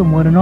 Welcome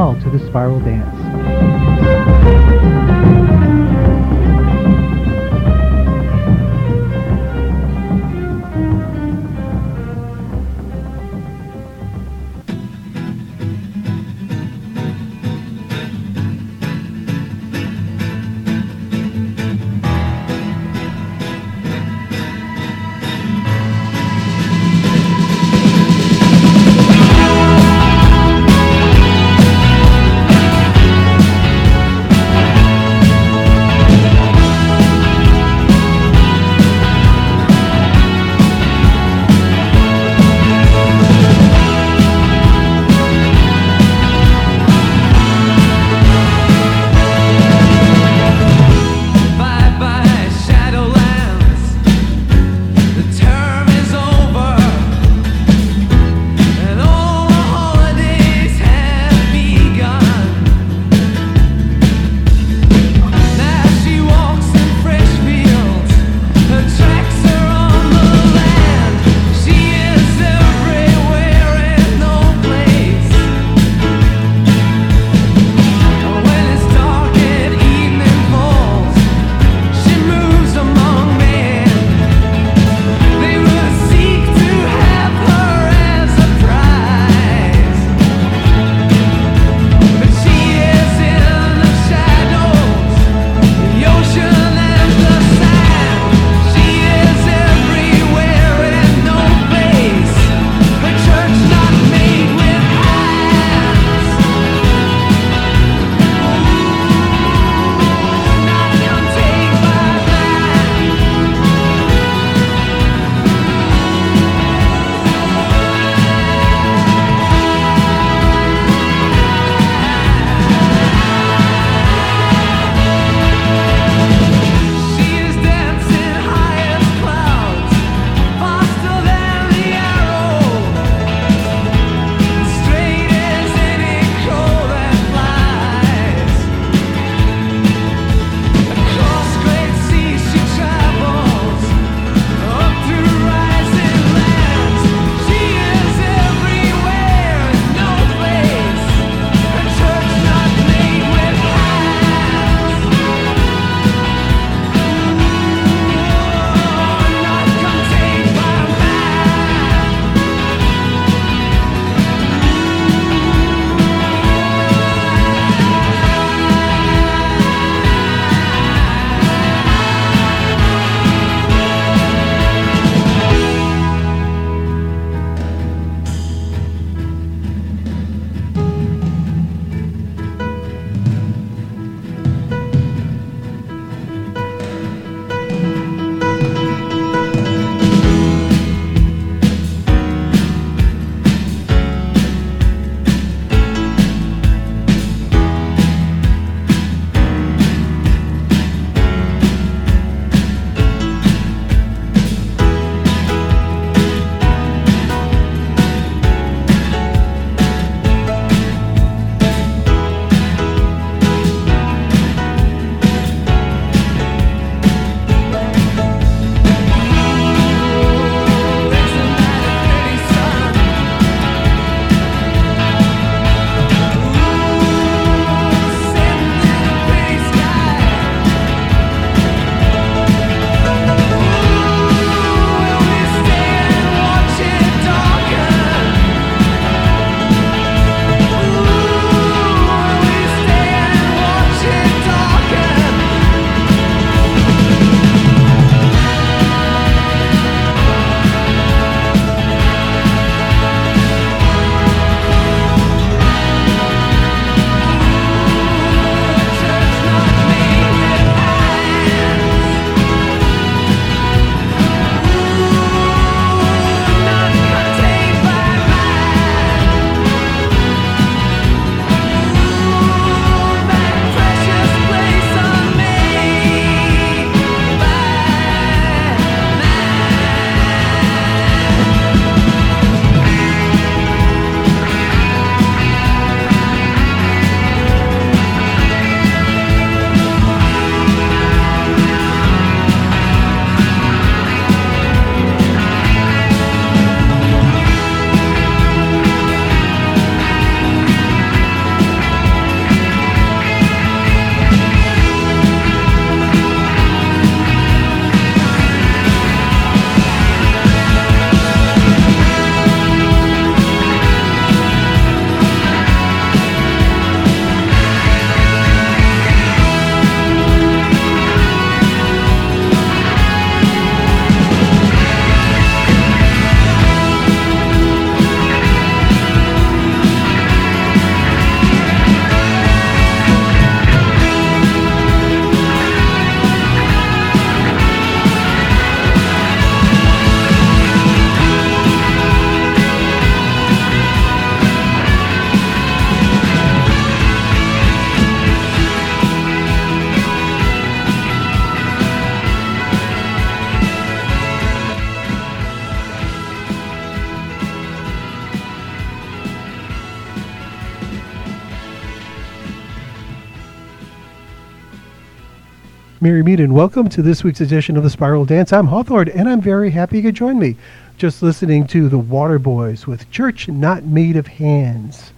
Mary Mead, and welcome to this week's edition of the Spiral Dance. I'm Hawthorne, and I'm very happy you could join me. Just listening to the Waterboys with Church Not Made of Hands.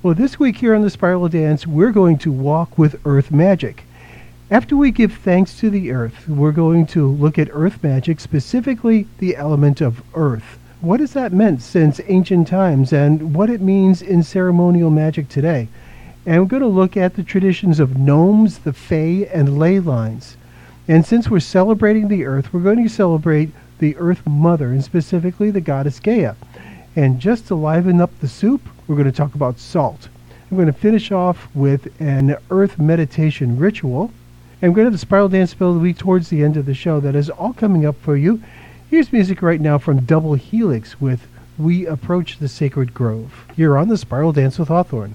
Well, this week here on the Spiral Dance, we're going to walk with Earth Magic. After we give thanks to the Earth, we're going to look at Earth Magic, specifically the element of Earth. What has that meant since ancient times, and what it means in ceremonial magic today? And we're going to look at the traditions of gnomes, the Fae, and ley lines. And since we're celebrating the earth, we're going to celebrate the earth mother, and specifically the goddess Gaia. And just to liven up the soup, we're going to talk about salt. I'm going to finish off with an earth meditation ritual. And we're going to have the spiral dance spell of the week towards the end of the show. That is all coming up for you. Here's music right now from Double Helix with We Approach the Sacred Grove. You're on the Spiral Dance with Hawthorne.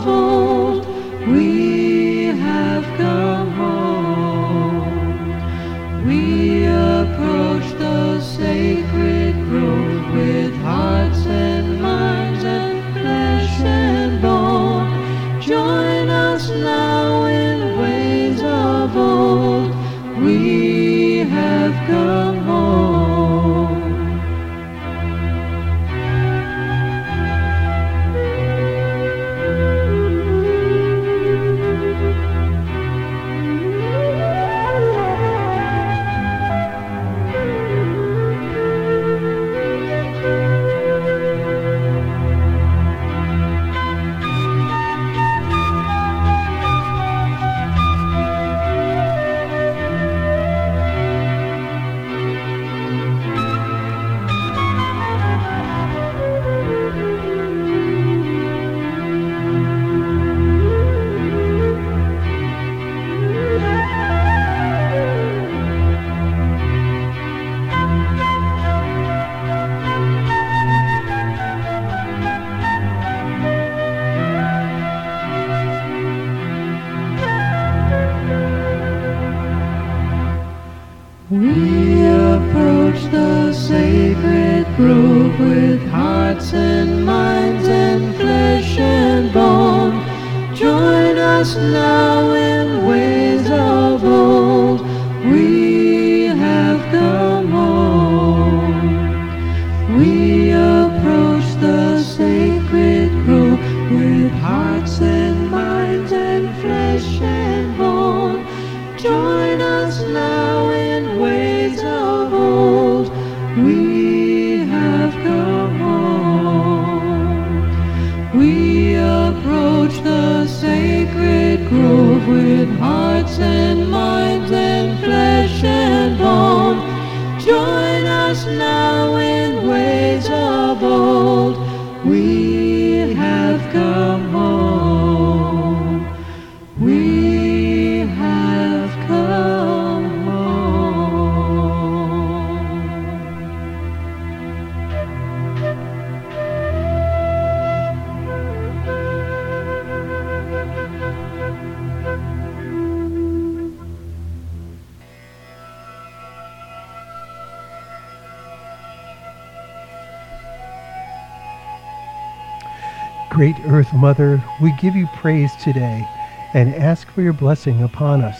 Earth Mother, we give you praise today and ask for your blessing upon us.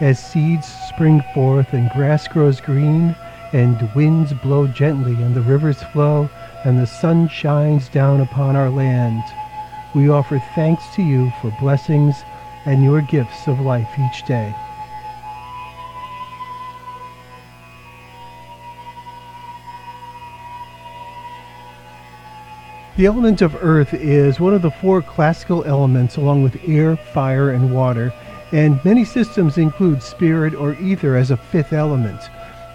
As seeds spring forth and grass grows green, and winds blow gently and the rivers flow, and the sun shines down upon our land, we offer thanks to you for blessings and your gifts of life each day. The element of earth is one of the four classical elements along with air, fire, and water, and many systems include spirit or ether as a fifth element.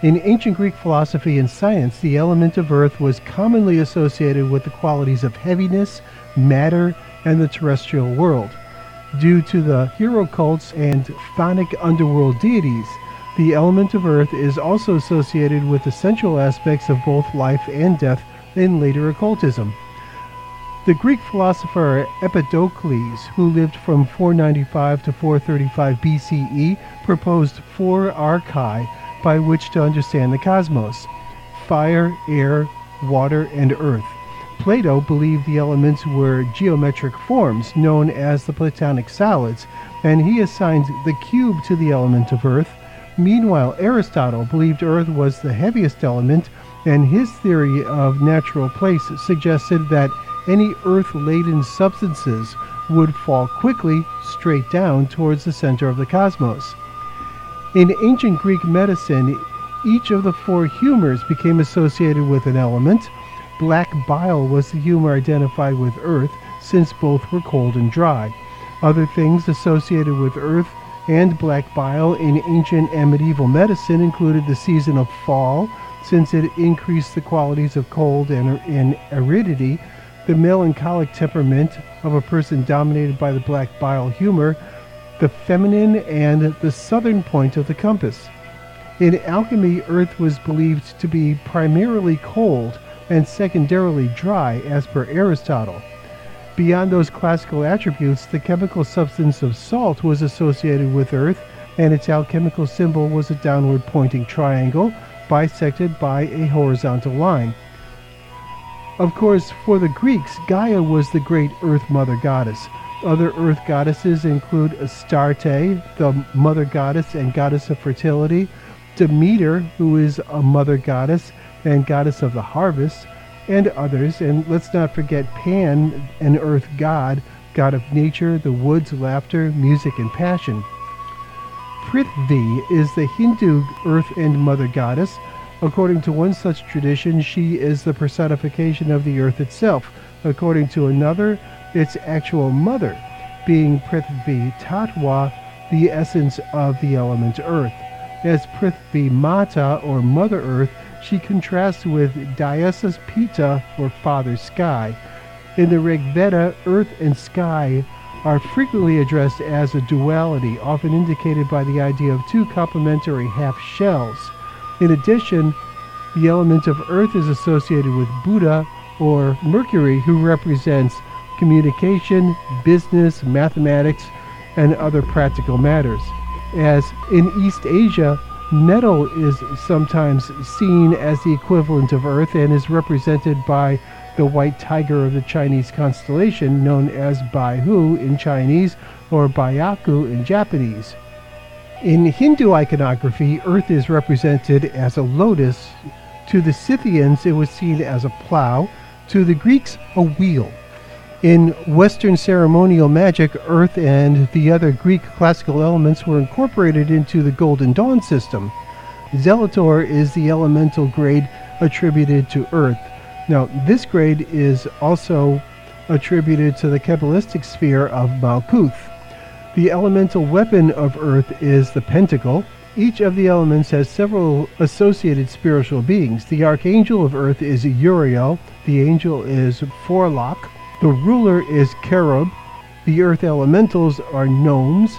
In ancient Greek philosophy and science, the element of earth was commonly associated with the qualities of heaviness, matter, and the terrestrial world. Due to the hero cults and chthonic underworld deities, the element of earth is also associated with essential aspects of both life and death in later occultism. The Greek philosopher Empedocles, who lived from 495 to 435 BCE, proposed four archai by which to understand the cosmos fire, air, water, and earth. Plato believed the elements were geometric forms known as the Platonic solids, and he assigned the cube to the element of earth. Meanwhile, Aristotle believed earth was the heaviest element, and his theory of natural place suggested that any earth laden substances would fall quickly straight down towards the center of the cosmos. In ancient Greek medicine, each of the four humors became associated with an element. Black bile was the humor identified with earth, since both were cold and dry. Other things associated with earth and black bile in ancient and medieval medicine included the season of fall, since it increased the qualities of cold and, and aridity, the melancholic temperament of a person dominated by the black bile humor, the feminine and the southern point of the compass. In alchemy, earth was believed to be primarily cold and secondarily dry, as per Aristotle. Beyond those classical attributes, the chemical substance of salt was associated with earth, and its alchemical symbol was a downward pointing triangle bisected by a horizontal line. Of course, for the Greeks, Gaia was the great earth mother goddess. Other earth goddesses include Astarte, the mother goddess and goddess of fertility, Demeter, who is a mother goddess and goddess of the harvest, and others. And let's not forget Pan, an earth god, god of nature, the woods, laughter, music, and passion. Prithvi is the Hindu earth and mother goddess. According to one such tradition, she is the personification of the earth itself. According to another, its actual mother, being Prithvi Tatwa, the essence of the element earth. As Prithvi Mata, or Mother Earth, she contrasts with Dyaus Pita, or Father Sky. In the Rig Veda, earth and sky are frequently addressed as a duality, often indicated by the idea of two complementary half shells. In addition, the element of earth is associated with Budha or Mercury, who represents communication, business, mathematics, and other practical matters. As in East Asia, metal is sometimes seen as the equivalent of earth and is represented by the white tiger of the Chinese constellation known as Baihu in Chinese or Byakko in Japanese. In Hindu iconography, Earth is represented as a lotus. To the Scythians, it was seen as a plow. To the Greeks, a wheel. In Western ceremonial magic, Earth and the other Greek classical elements were incorporated into the Golden Dawn system. Zelator is the elemental grade attributed to Earth. Now, this grade is also attributed to the Kabbalistic sphere of Malkuth. The elemental weapon of Earth is the pentacle. Each of the elements has several associated spiritual beings. The archangel of Earth is Uriel, the angel is Phorlakh, the ruler is Cherub, the earth elementals are gnomes.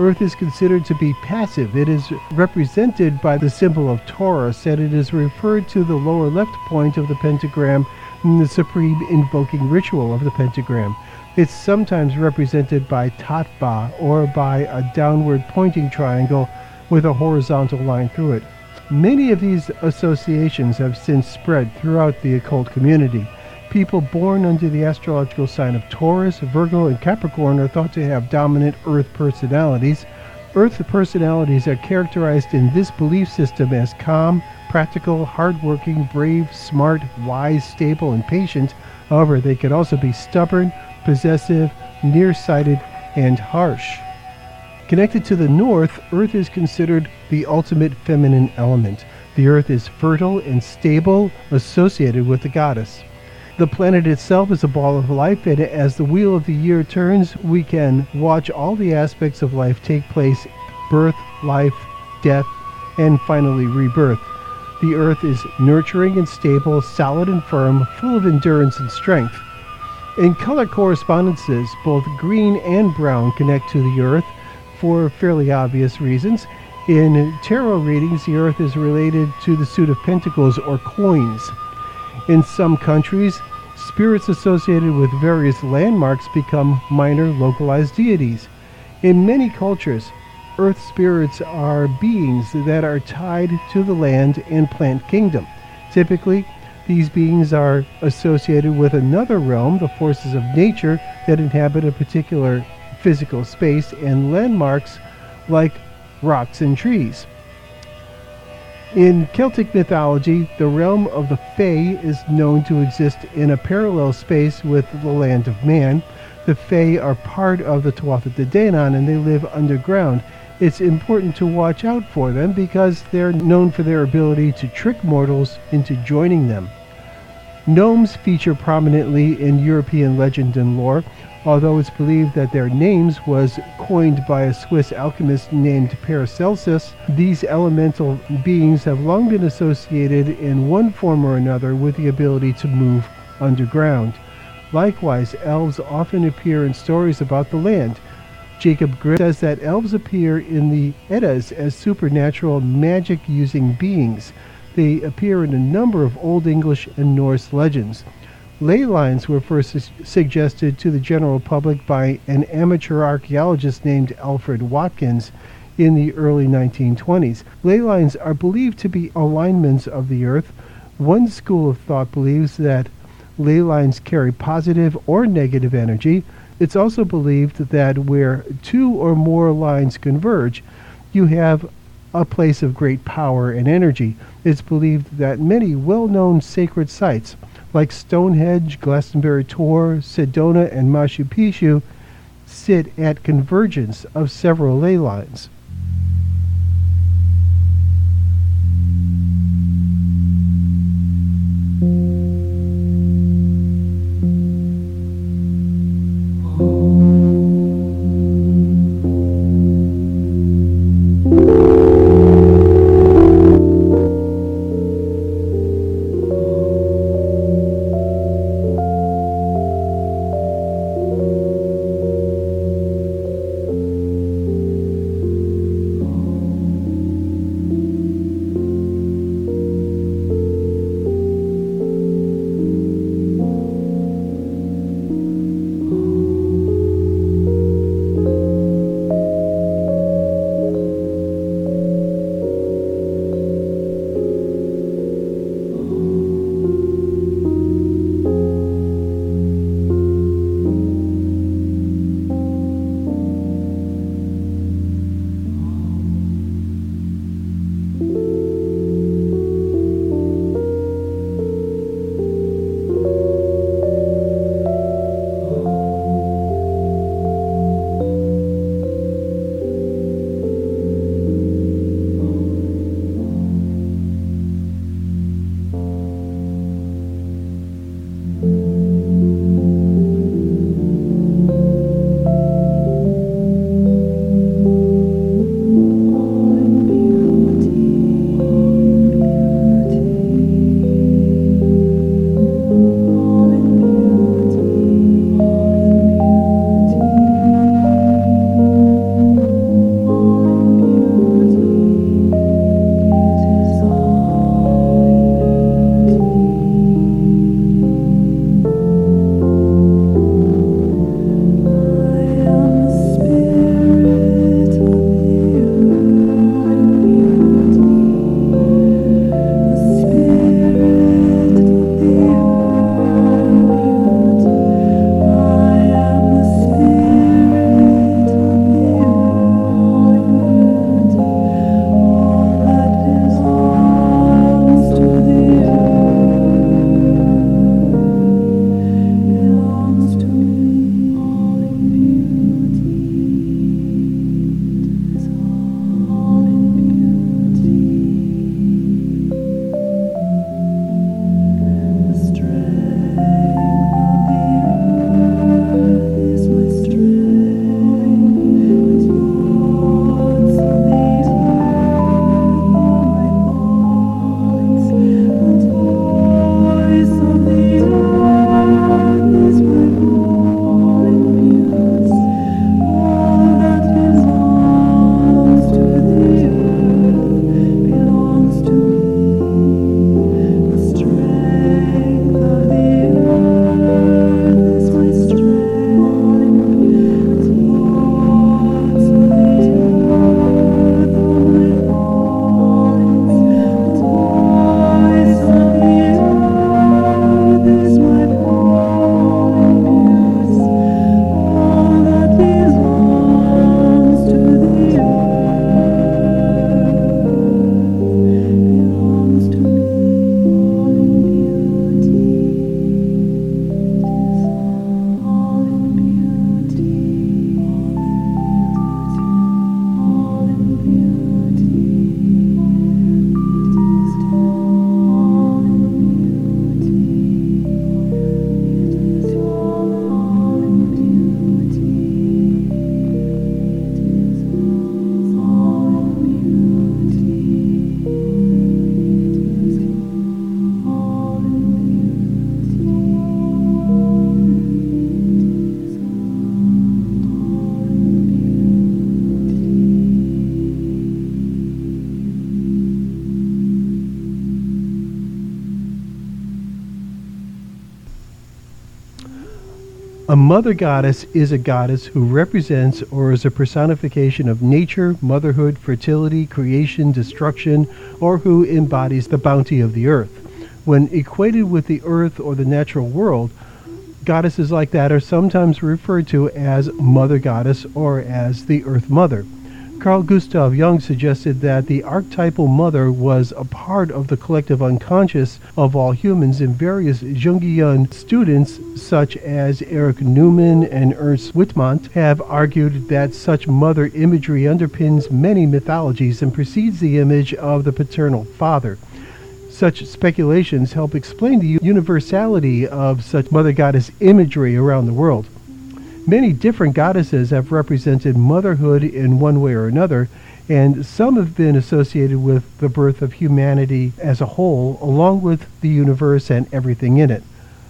Earth is considered to be passive. It is represented by the symbol of Taurus, and it is referred to the lower left point of the pentagram in the supreme invoking ritual of the pentagram. It's sometimes represented by tattva or by a downward pointing triangle with a horizontal line through it. Many of these associations have since spread throughout the occult community. People born under the astrological sign of Taurus, Virgo, and Capricorn are thought to have dominant Earth personalities. Earth personalities are characterized in this belief system as calm, practical, hardworking, brave, smart, wise, stable, and patient. However, they can also be stubborn, possessive, nearsighted, and harsh. Connected to the north, Earth is considered the ultimate feminine element. The Earth is fertile and stable, associated with the goddess. The planet itself is a ball of life, and as the wheel of the year turns, we can watch all the aspects of life take place birth, life, death, and finally rebirth. The earth is nurturing and stable, solid and firm, full of endurance and strength. In color correspondences, both green and brown connect to the earth for fairly obvious reasons. In tarot readings, the earth is related to the suit of pentacles or coins. In some countries, spirits associated with various landmarks become minor localized deities. In many cultures, earth spirits are beings that are tied to the land and plant kingdom. Typically, these beings are associated with another realm, the forces of nature that inhabit a particular physical space, and landmarks like rocks and trees. In Celtic mythology, the realm of the Fae is known to exist in a parallel space with the land of man. The Fae are part of the Tuatha De Danann and they live underground. It's important to watch out for them because they're known for their ability to trick mortals into joining them. Gnomes feature prominently in European legend and lore, although it's believed that their names was coined by a Swiss alchemist named Paracelsus. These elemental beings have long been associated in one form or another with the ability to move underground. Likewise, elves often appear in stories about the land. Jacob Grimm says that elves appear in the Eddas as supernatural magic using beings. They appear in a number of Old English and Norse legends. Ley lines were first su- suggested to the general public by an amateur archaeologist named Alfred Watkins in the early 1920s. Ley lines are believed to be alignments of the earth. One school of thought believes that ley lines carry positive or negative energy. It's also believed that where two or more lines converge, you have a place of great power and energy. It's believed that many well known sacred sites, like Stonehenge, Glastonbury Tor, Sedona, and Machu Picchu, sit at convergence of several ley lines. Mother goddess is a goddess who represents or is a personification of nature, motherhood, fertility, creation, destruction, or who embodies the bounty of the earth. When equated with the earth or the natural world, goddesses like that are sometimes referred to as Mother Goddess or as the Earth Mother. Carl Gustav Jung suggested that the archetypal mother was a part of the collective unconscious of all humans, and various Jungian students, such as Erich Neumann and Ernst Whitmont, have argued that such mother imagery underpins many mythologies and precedes the image of the paternal father. Such speculations help explain the universality of such mother goddess imagery around the world. Many different goddesses have represented motherhood in one way or another, and some have been associated with the birth of humanity as a whole, along with the universe and everything in it.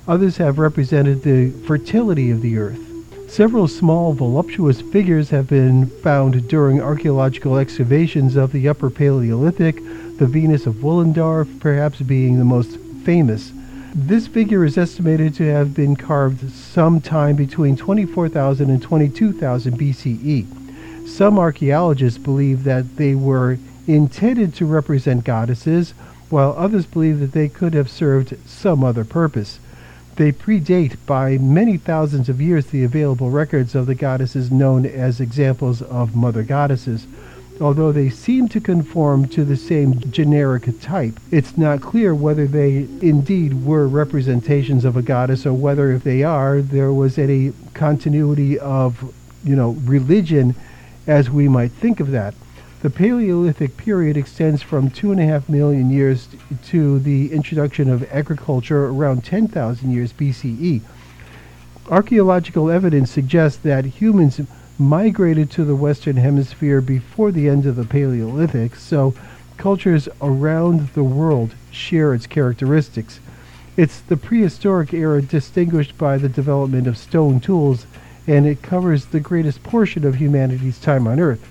Others have represented the fertility of the earth. Several small voluptuous figures have been found during archaeological excavations of the Upper Paleolithic, the Venus of Willendorf perhaps being the most famous. This figure is estimated to have been carved sometime between 24,000 and 22,000 BCE. Some archaeologists believe that they were intended to represent goddesses, while others believe that they could have served some other purpose. They predate by many thousands of years the available records of the goddesses known as examples of mother goddesses. Although they seem to conform to the same generic type, it's not clear whether they indeed were representations of a goddess or whether, if they are, there was any continuity of, you know, religion as we might think of that. The Paleolithic period extends from two and a half million years to the introduction of agriculture around 10,000 years BCE. Archaeological evidence suggests that humans migrated to the Western Hemisphere before the end of the Paleolithic, so cultures around the world share its characteristics. It's the prehistoric era distinguished by the development of stone tools, and it covers the greatest portion of humanity's time on Earth.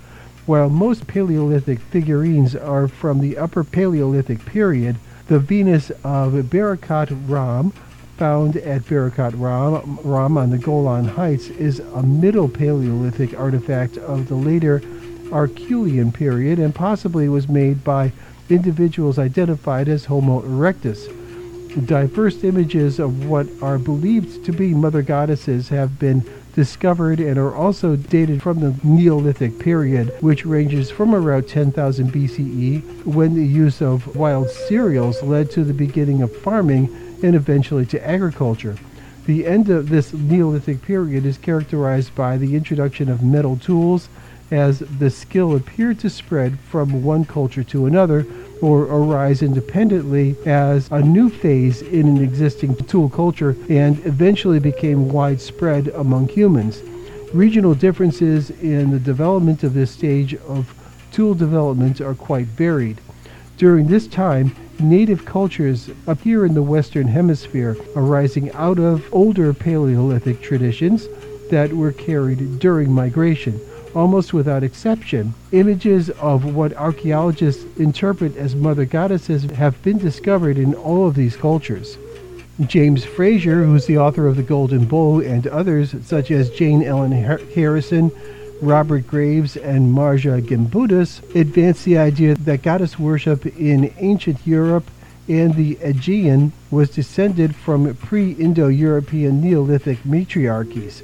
While most Paleolithic figurines are from the Upper Paleolithic period, the Venus of Berekhat Ram found at Berekhat Ram, Ram on the Golan Heights is a Middle Paleolithic artifact of the later Acheulean period and possibly was made by individuals identified as Homo erectus. Diverse images of what are believed to be mother goddesses have been discovered and are also dated from the Neolithic period, which ranges from around 10,000 BCE, when the use of wild cereals led to the beginning of farming and eventually to agriculture. The end of this Neolithic period is characterized by the introduction of metal tools as the skill appeared to spread from one culture to another or arise independently as a new phase in an existing tool culture and eventually became widespread among humans. Regional differences in the development of this stage of tool development are quite varied. During this time, native cultures appear in the Western Hemisphere, arising out of older Paleolithic traditions that were carried during migration. Almost without exception, images of what archaeologists interpret as mother goddesses have been discovered in all of these cultures. James Frazer, who's the author of The Golden Bough, and others, such as Jane Ellen Harrison, Robert Graves and Marija Gimbutas advanced the idea that goddess worship in ancient Europe and the Aegean was descended from pre-Indo-European Neolithic matriarchies.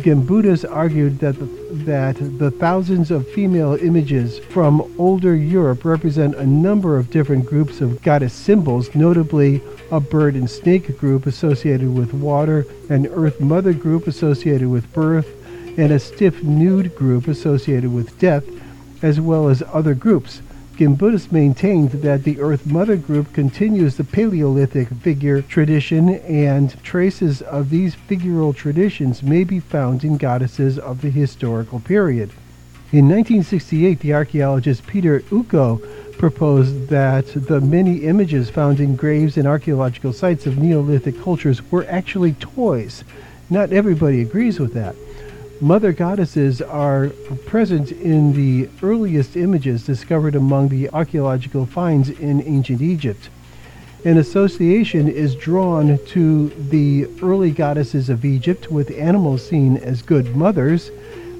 Gimbutas argued that the, that the thousands of female images from older Europe represent a number of different groups of goddess symbols, notably a bird and snake group associated with water, an earth mother group associated with birth, and a stiff nude group associated with death, as well as other groups. Gimbutas maintained that the Earth Mother group continues the Paleolithic figure tradition, and traces of these figural traditions may be found in goddesses of the historical period. In 1968, the archaeologist Peter Ucko proposed that the many images found in graves and archaeological sites of Neolithic cultures were actually toys. Not everybody agrees with that. Mother goddesses are present in the earliest images discovered among the archaeological finds in ancient Egypt. An association is drawn to the early goddesses of Egypt with animals seen as good mothers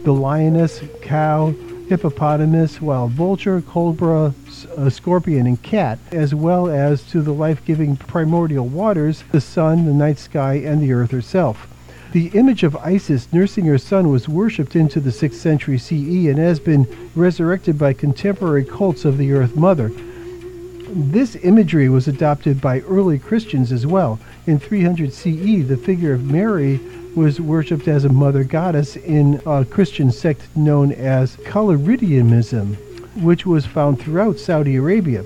the lioness, cow, hippopotamus, wild vulture, cobra, uh, scorpion, and cat, as well as to the life giving primordial waters, the sun, the night sky, and the earth herself. The image of Isis nursing her son was worshipped into the 6th century CE and has been resurrected by contemporary cults of the Earth Mother. This imagery was adopted by early Christians as well. In 300 CE, the figure of Mary was worshipped as a mother goddess in a Christian sect known as Collyridianism, which was found throughout Saudi Arabia.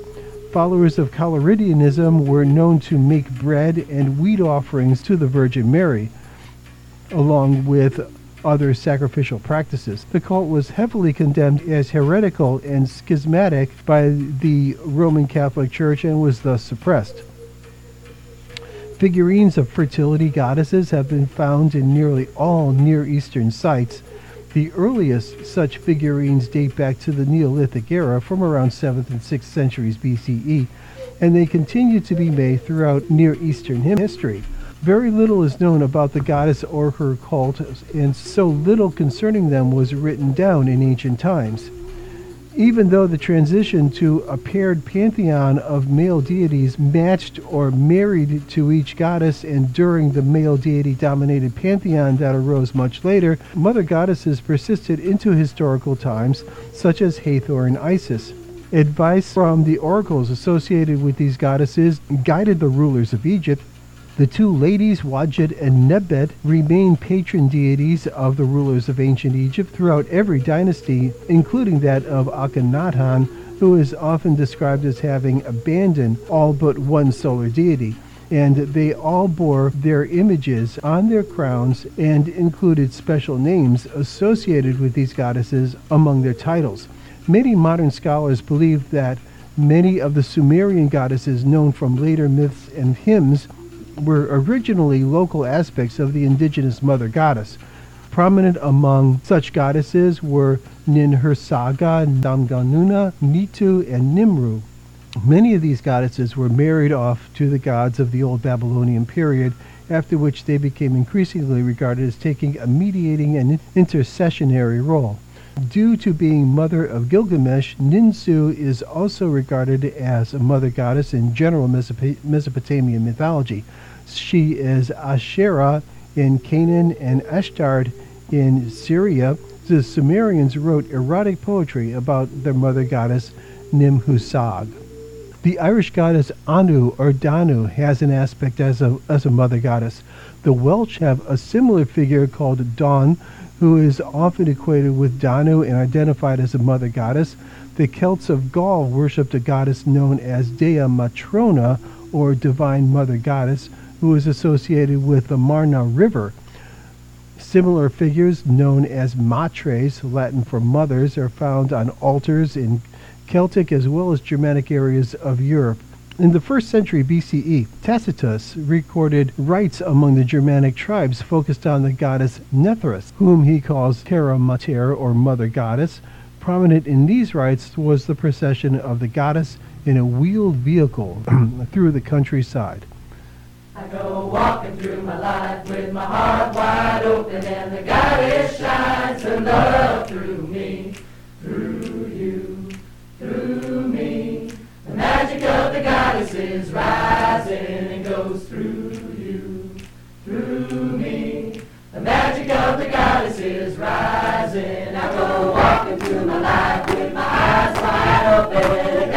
Followers of Collyridianism were known to make bread and wheat offerings to the Virgin Mary, along with other sacrificial practices. The cult was heavily condemned as heretical and schismatic by the Roman Catholic Church and was thus suppressed. Figurines of fertility goddesses have been found in nearly all Near Eastern sites. The earliest such figurines date back to the Neolithic era from around 7th and 6th centuries BCE, and they continue to be made throughout Near Eastern history. Very little is known about the goddess or her cult, and so little concerning them was written down in ancient times. Even though the transition to a paired pantheon of male deities matched or married to each goddess, and during the male deity dominated pantheon that arose much later, mother goddesses persisted into historical times, such as Hathor and Isis. Advice from the oracles associated with these goddesses guided the rulers of Egypt the two ladies, Wadjet and Nekhbet, remain patron deities of the rulers of ancient Egypt throughout every dynasty, including that of Akhenaten, who is often described as having abandoned all but one solar deity. And they all bore their images on their crowns and included special names associated with these goddesses among their titles. Many modern scholars believe that many of the Sumerian goddesses known from later myths and hymns were originally local aspects of the indigenous mother goddess. Prominent among such goddesses were Ninhursagga, Namganuna, Nitu, and Nimru. Many of these goddesses were married off to the gods of the Old Babylonian period, after which they became increasingly regarded as taking a mediating and intercessionary role. Due to being mother of Gilgamesh, Ninsun is also regarded as a mother goddess in general Mesopotamian mythology. She is Asherah in Canaan and Ashtard in Syria. The Sumerians wrote erotic poetry about their mother goddess Ninhursag. The Irish goddess Anu or Danu has an aspect as a, as a mother goddess. The Welsh have a similar figure called Dawn, who is often equated with Danu and identified as a mother goddess. The Celts of Gaul worshipped a goddess known as Dea Matrona, or Divine Mother Goddess, who is associated with the Marna River. Similar figures, known as matres, Latin for mothers, are found on altars in Celtic as well as Germanic areas of Europe. In the first century BCE, Tacitus recorded rites among the Germanic tribes focused on the goddess Nerthus, whom he calls Terra Mater or Mother Goddess. Prominent in these rites was the procession of the goddess in a wheeled vehicle through the countryside. I go walking through my life with my heart wide open and the goddess shines her love through me, goddess is rising and goes through you, through me. The magic of the goddess is rising. I go walking through my life with my eyes wide open.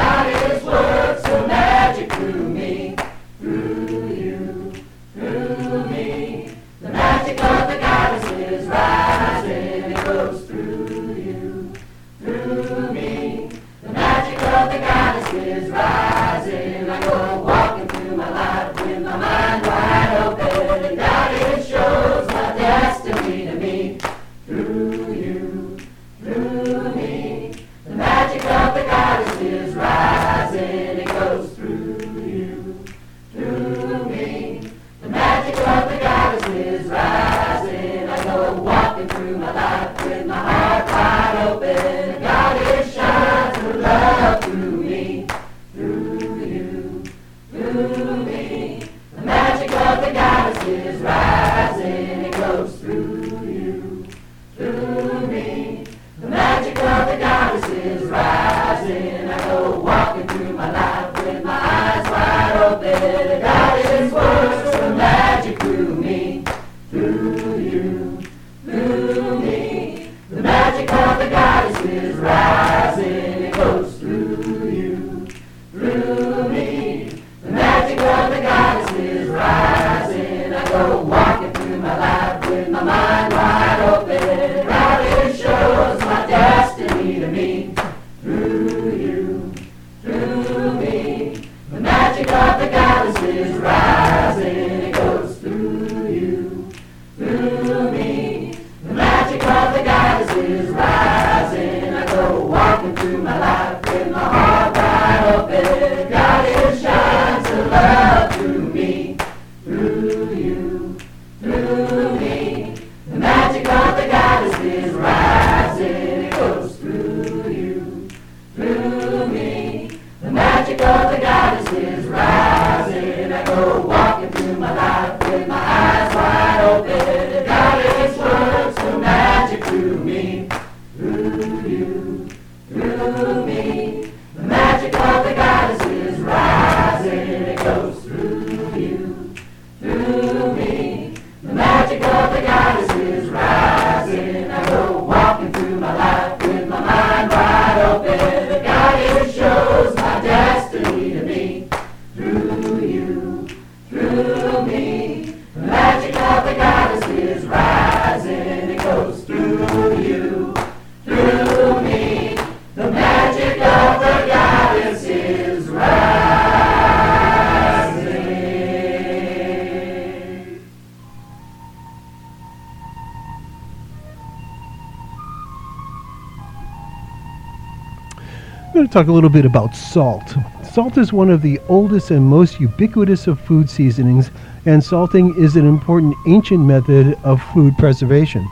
Talk a little bit about salt. Salt is one of the oldest and most ubiquitous of food seasonings, and salting is an important ancient method of food preservation.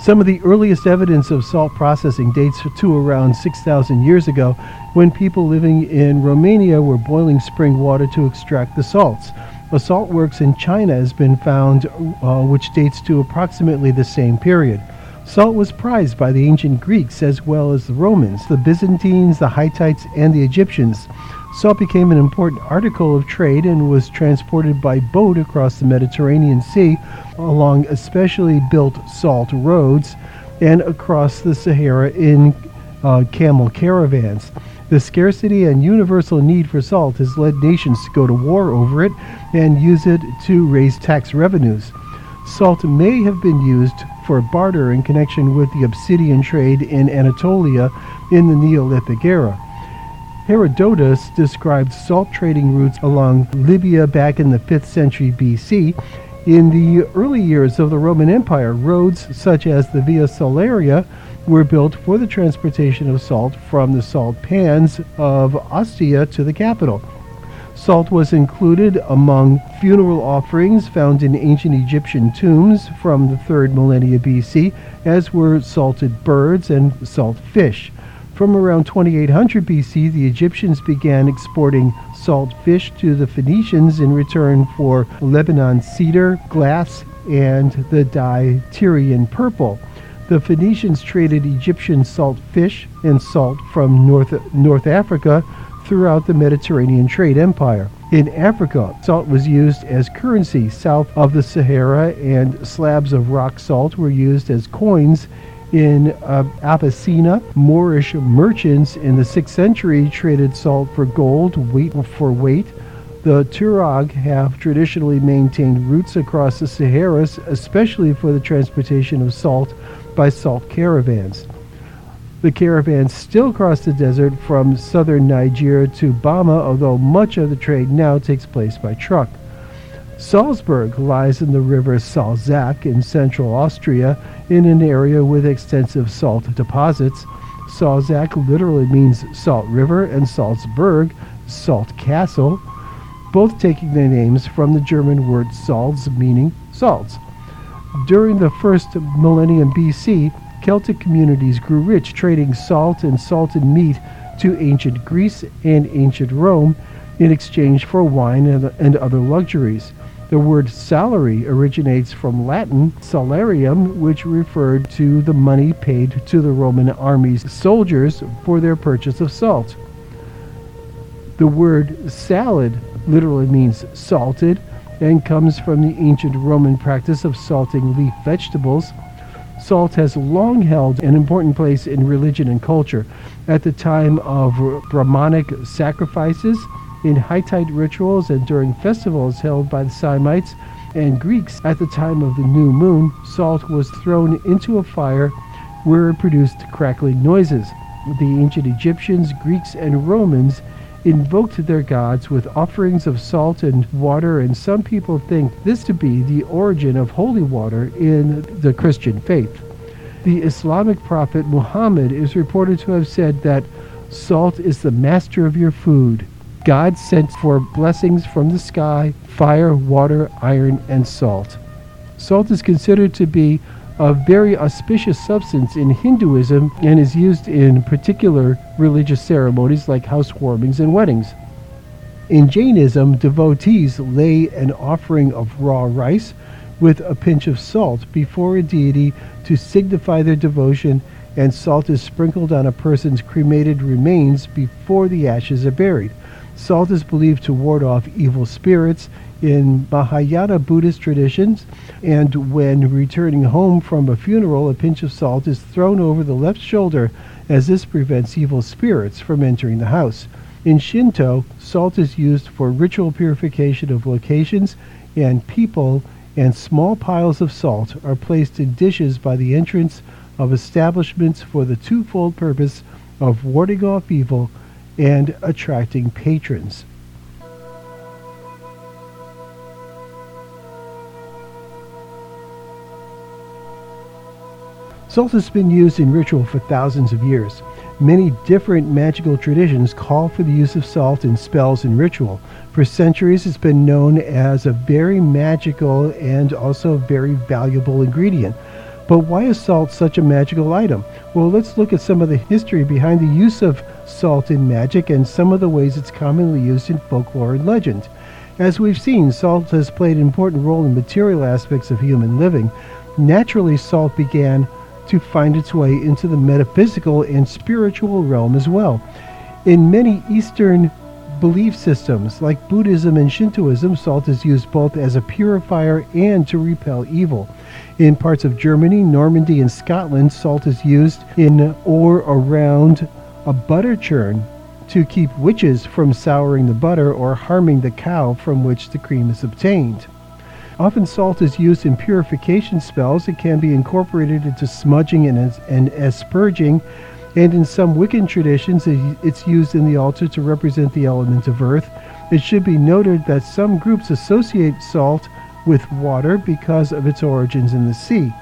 Some of the earliest evidence of salt processing dates to around 6,000 years ago when people living in Romania were boiling spring water to extract the salts. A salt works in China has been found, uh, which dates to approximately the same period. Salt was prized by the ancient Greeks as well as the Romans, the Byzantines, the Hittites, and the Egyptians. Salt became an important article of trade and was transported by boat across the Mediterranean Sea along especially built salt roads and across the Sahara in uh, camel caravans. The scarcity and universal need for salt has led nations to go to war over it and use it to raise tax revenues. Salt may have been used for barter in connection with the obsidian trade in Anatolia in the Neolithic era. Herodotus described salt trading routes along Libya back in the 5th century BC. In the early years of the Roman Empire, roads such as the Via Salaria were built for the transportation of salt from the salt pans of Ostia to the capital. Salt was included among funeral offerings found in ancient Egyptian tombs from the 3rd millennia BC, as were salted birds and salt fish. From around 2800 BC, the Egyptians began exporting salt fish to the Phoenicians in return for Lebanon cedar, glass, and the dye Tyrian purple. The Phoenicians traded Egyptian salt fish and salt from North, North Africa throughout the Mediterranean trade empire. In Africa, salt was used as currency south of the Sahara, and slabs of rock salt were used as coins in uh, Abyssinia. Moorish merchants in the 6th century traded salt for gold, weight for weight. The Tuareg have traditionally maintained routes across the Saharas, especially for the transportation of salt by salt caravans. The caravans still cross the desert from southern Nigeria to Bama, although much of the trade now takes place by truck. Salzburg lies in the river Salzach in central Austria in an area with extensive salt deposits. Salzach literally means salt river and Salzburg, salt castle, both taking their names from the German word Salz meaning salts. During the first millennium BC, Celtic communities grew rich trading salt and salted meat to ancient Greece and ancient Rome in exchange for wine and, and other luxuries. The word salary originates from Latin salarium, which referred to the money paid to the Roman army's soldiers for their purchase of salt. The word salad literally means salted and comes from the ancient Roman practice of salting leaf vegetables. Salt has long held an important place in religion and culture. At the time of Brahmanic sacrifices, in Hittite rituals, and during festivals held by the Semites and Greeks at the time of the new moon, salt was thrown into a fire where it produced crackling noises. The ancient Egyptians, Greeks, and Romans invoked their gods with offerings of salt and water, and some people think this to be the origin of holy water in the Christian faith. The Islamic prophet Muhammad is reported to have said that salt is the master of your food. God sent for blessings from the sky fire, water, iron, and salt. Salt is considered to be a very auspicious substance in Hinduism and is used in particular religious ceremonies like housewarmings and weddings. In Jainism, devotees lay an offering of raw rice with a pinch of salt before a deity to signify their devotion, and salt is sprinkled on a person's cremated remains before the ashes are buried. Salt is believed to ward off evil spirits in Mahayana Buddhist traditions, and when returning home from a funeral, a pinch of salt is thrown over the left shoulder as this prevents evil spirits from entering the house. In Shinto, salt is used for ritual purification of locations and people, and small piles of salt are placed in dishes by the entrance of establishments for the twofold purpose of warding off evil and attracting patrons. Salt has been used in ritual for thousands of years. Many different magical traditions call for the use of salt in spells and ritual. For centuries, it's been known as a very magical and also very valuable ingredient. But why is salt such a magical item? Well, let's look at some of the history behind the use of salt in magic and some of the ways it's commonly used in folklore and legend. As we've seen, salt has played an important role in material aspects of human living. Naturally, salt began to find its way into the metaphysical and spiritual realm as well. In many Eastern belief systems, like Buddhism and Shintoism, salt is used both as a purifier and to repel evil. In parts of Germany, Normandy, and Scotland, salt is used in or around a butter churn to keep witches from souring the butter or harming the cow from which the cream is obtained. Often salt is used in purification spells. It can be incorporated into smudging and, and asperging, and in some Wiccan traditions, it's used in the altar to represent the element of earth. It should be noted that some groups associate salt with water because of its origins in the sea.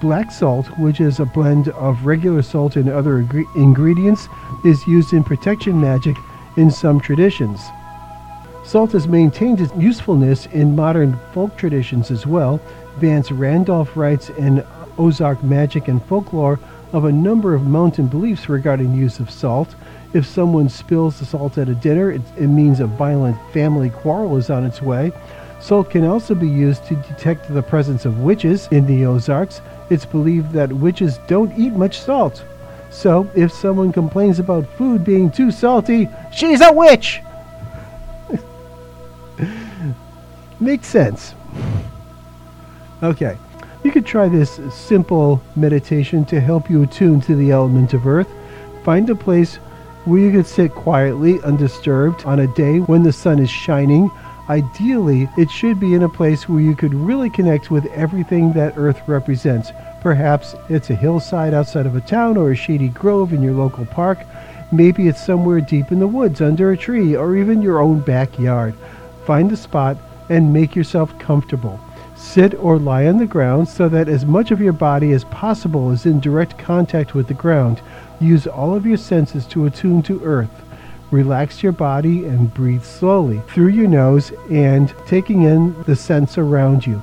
Black salt, which is a blend of regular salt and other ingredients, is used in protection magic in some traditions. Salt has maintained its usefulness in modern folk traditions as well. Vance Randolph writes in Ozark Magic and Folklore of a number of mountain beliefs regarding use of salt. If someone spills the salt at a dinner, it, it means a violent family quarrel is on its way. Salt can also be used to detect the presence of witches in the Ozarks. It's believed that witches don't eat much salt. So, if someone complains about food being too salty, she's a witch! Makes sense. Okay, you could try this simple meditation to help you attune to the element of earth. Find a place where you could sit quietly, undisturbed, on a day when the sun is shining. Ideally, it should be in a place where you could really connect with everything that earth represents. Perhaps it's a hillside outside of a town or a shady grove in your local park. Maybe it's somewhere deep in the woods under a tree or even your own backyard. Find a spot and make yourself comfortable. Sit or lie on the ground so that as much of your body as possible is in direct contact with the ground. Use all of your senses to attune to earth. Relax your body and breathe slowly through your nose and taking in the scents around you.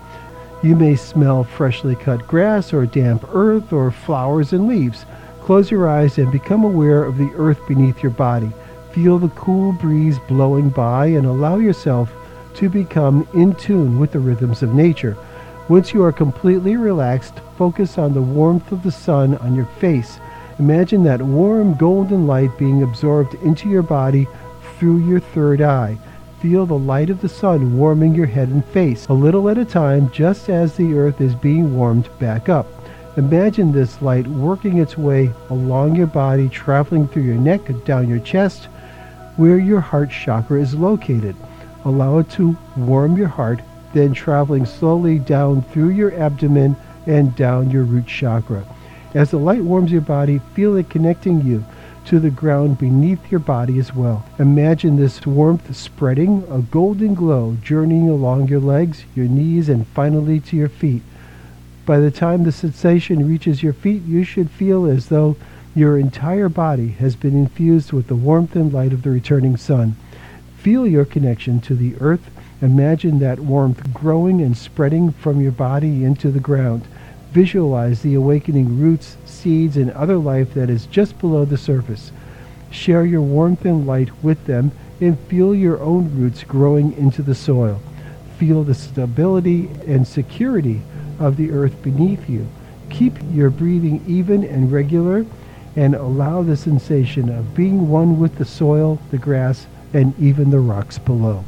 You may smell freshly cut grass or damp earth or flowers and leaves. Close your eyes and become aware of the earth beneath your body. Feel the cool breeze blowing by and allow yourself to become in tune with the rhythms of nature. Once you are completely relaxed, focus on the warmth of the sun on your face. Imagine that warm golden light being absorbed into your body through your third eye. Feel the light of the sun warming your head and face, a little at a time, just as the earth is being warmed back up. Imagine this light working its way along your body, traveling through your neck, down your chest, where your heart chakra is located. Allow it to warm your heart, then traveling slowly down through your abdomen and down your root chakra. As the light warms your body, feel it connecting you to the ground beneath your body as well. Imagine this warmth spreading, a golden glow journeying along your legs, your knees, and finally to your feet. By the time the sensation reaches your feet, you should feel as though your entire body has been infused with the warmth and light of the returning sun. Feel your connection to the earth. Imagine that warmth growing and spreading from your body into the ground. Visualize the awakening roots, seeds, and other life that is just below the surface. Share your warmth and light with them and feel your own roots growing into the soil. Feel the stability and security of the earth beneath you. Keep your breathing even and regular and allow the sensation of being one with the soil, the grass, and even the rocks below.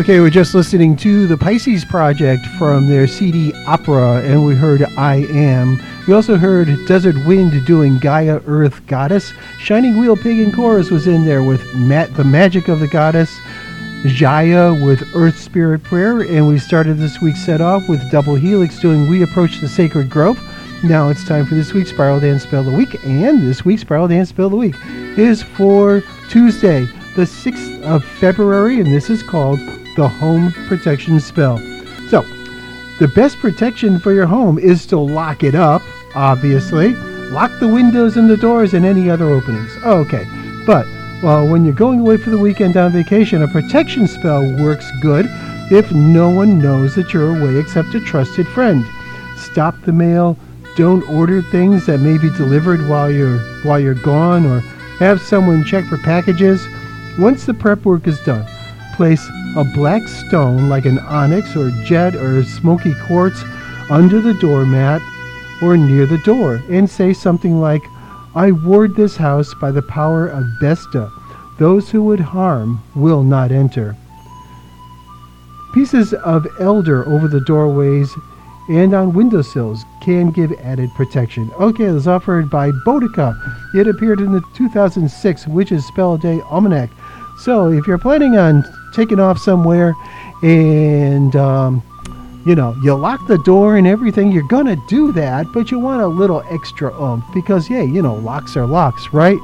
Okay, we're just listening to the Pisces Project from their CD Opera, and we heard I Am. We also heard Desert Wind doing Gaia Earth Goddess. Shining Wheel Pig and Chorus was in there with Matt, the Magic of the Goddess. Jaya with Earth Spirit Prayer, and we started this week's set off with Double Helix doing We Approach the Sacred Grove. Now it's time for this week's Spiral Dance Spell of the Week, and this week's Spiral Dance Spell of the Week is for Tuesday, the 6th of February, and this is called the Home Protection Spell. So, the best protection for your home is to lock it up, obviously. Lock the windows and the doors and any other openings. Okay, but well, when you're going away for the weekend on vacation, a protection spell works good if no one knows that you're away except a trusted friend. Stop the mail. Don't order things that may be delivered while you're while you're gone, or have someone check for packages. Once the prep work is done, place a black stone like an onyx or jet or smoky quartz under the doormat or near the door and say something like, I ward this house by the power of Vesta. Those who would harm will not enter. Pieces of elder over the doorways and on windowsills can give added protection. Okay, it was offered by Boudica. It appeared in the 2006 Witches Spell Day Almanac. So if you're planning on taking off somewhere and um, you know you lock the door and everything, you're gonna do that, but you want a little extra oomph because yeah, you know locks are locks, right?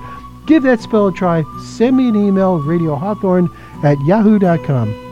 Give that spell a try. Send me an email, radiohawthorne at yahoo.com.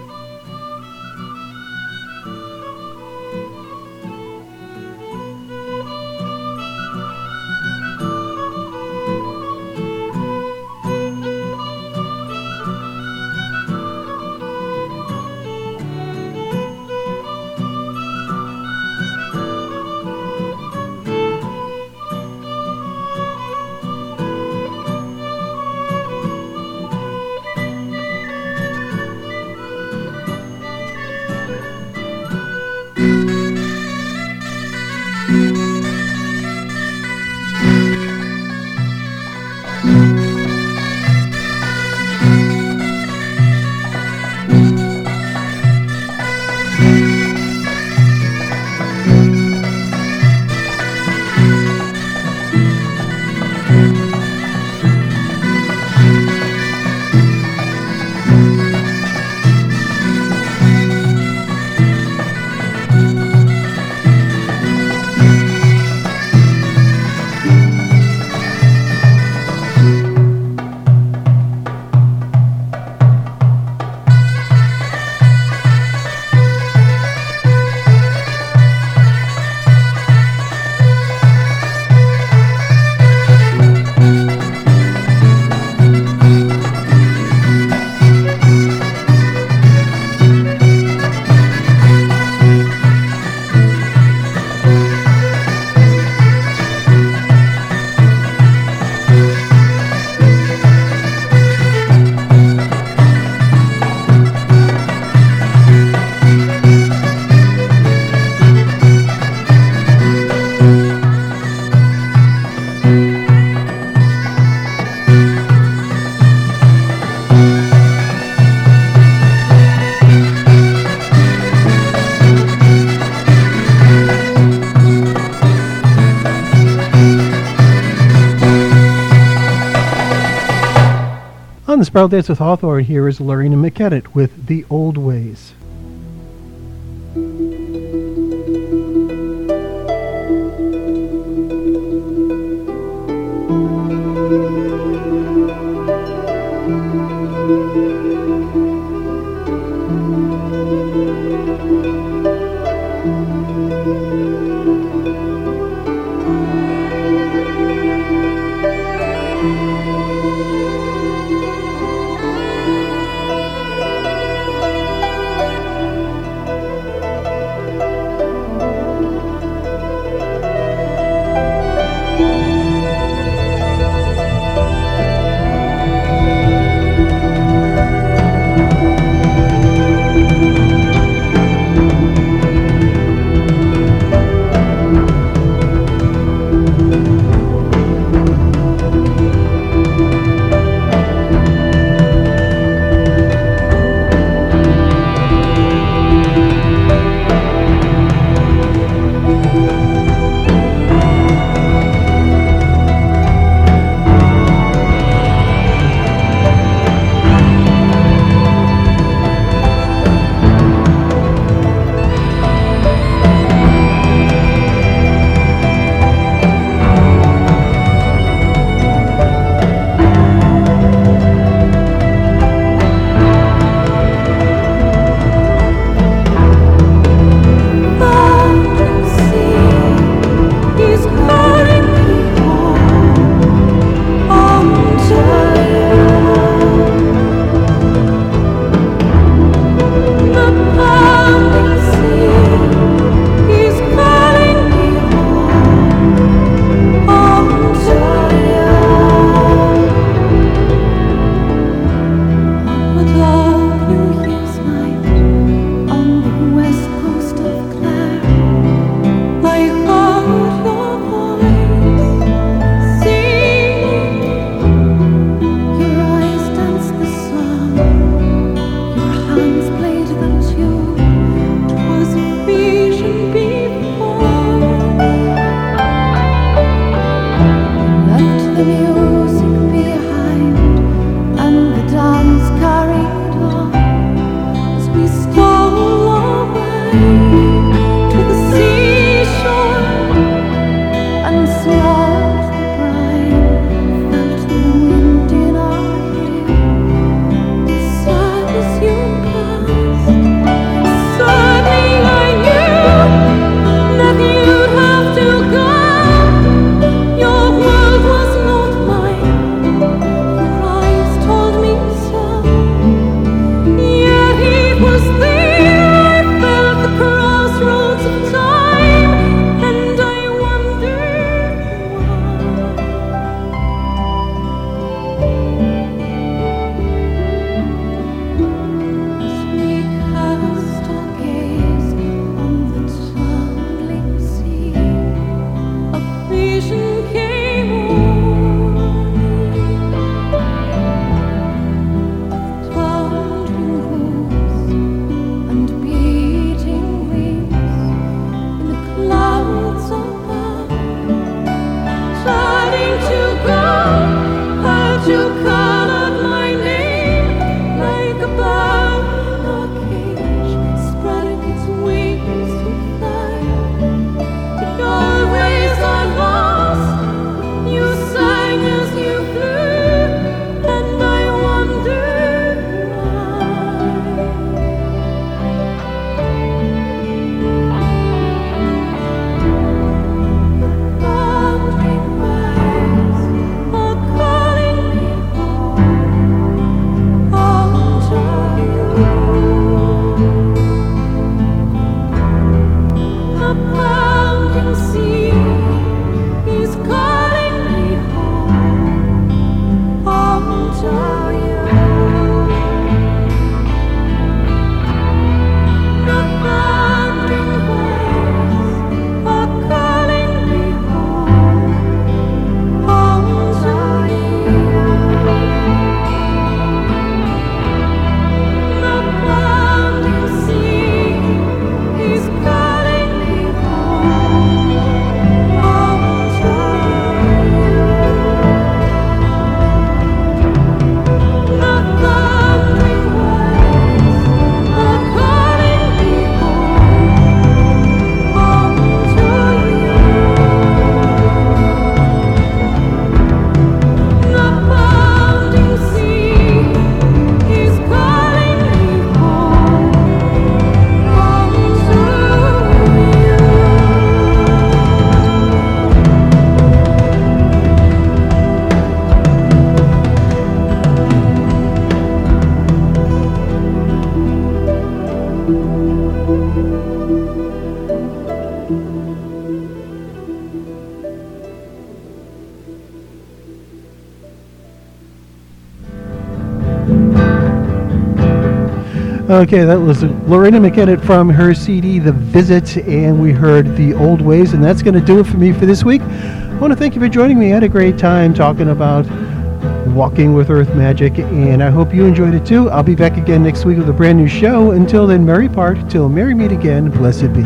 Spiral Dance with Hawthorne, here is Loreena McKennitt with The Old Ways. Okay, that was Loreena McKennitt from her CD, The Visit, and we heard The Old Ways, and that's going to do it for me for this week. I want to thank you for joining me. I had a great time talking about walking with Earth Magic, and I hope you enjoyed it too. I'll be back again next week with a brand new show. Until then, merry part. Till merry meet again. Blessed be.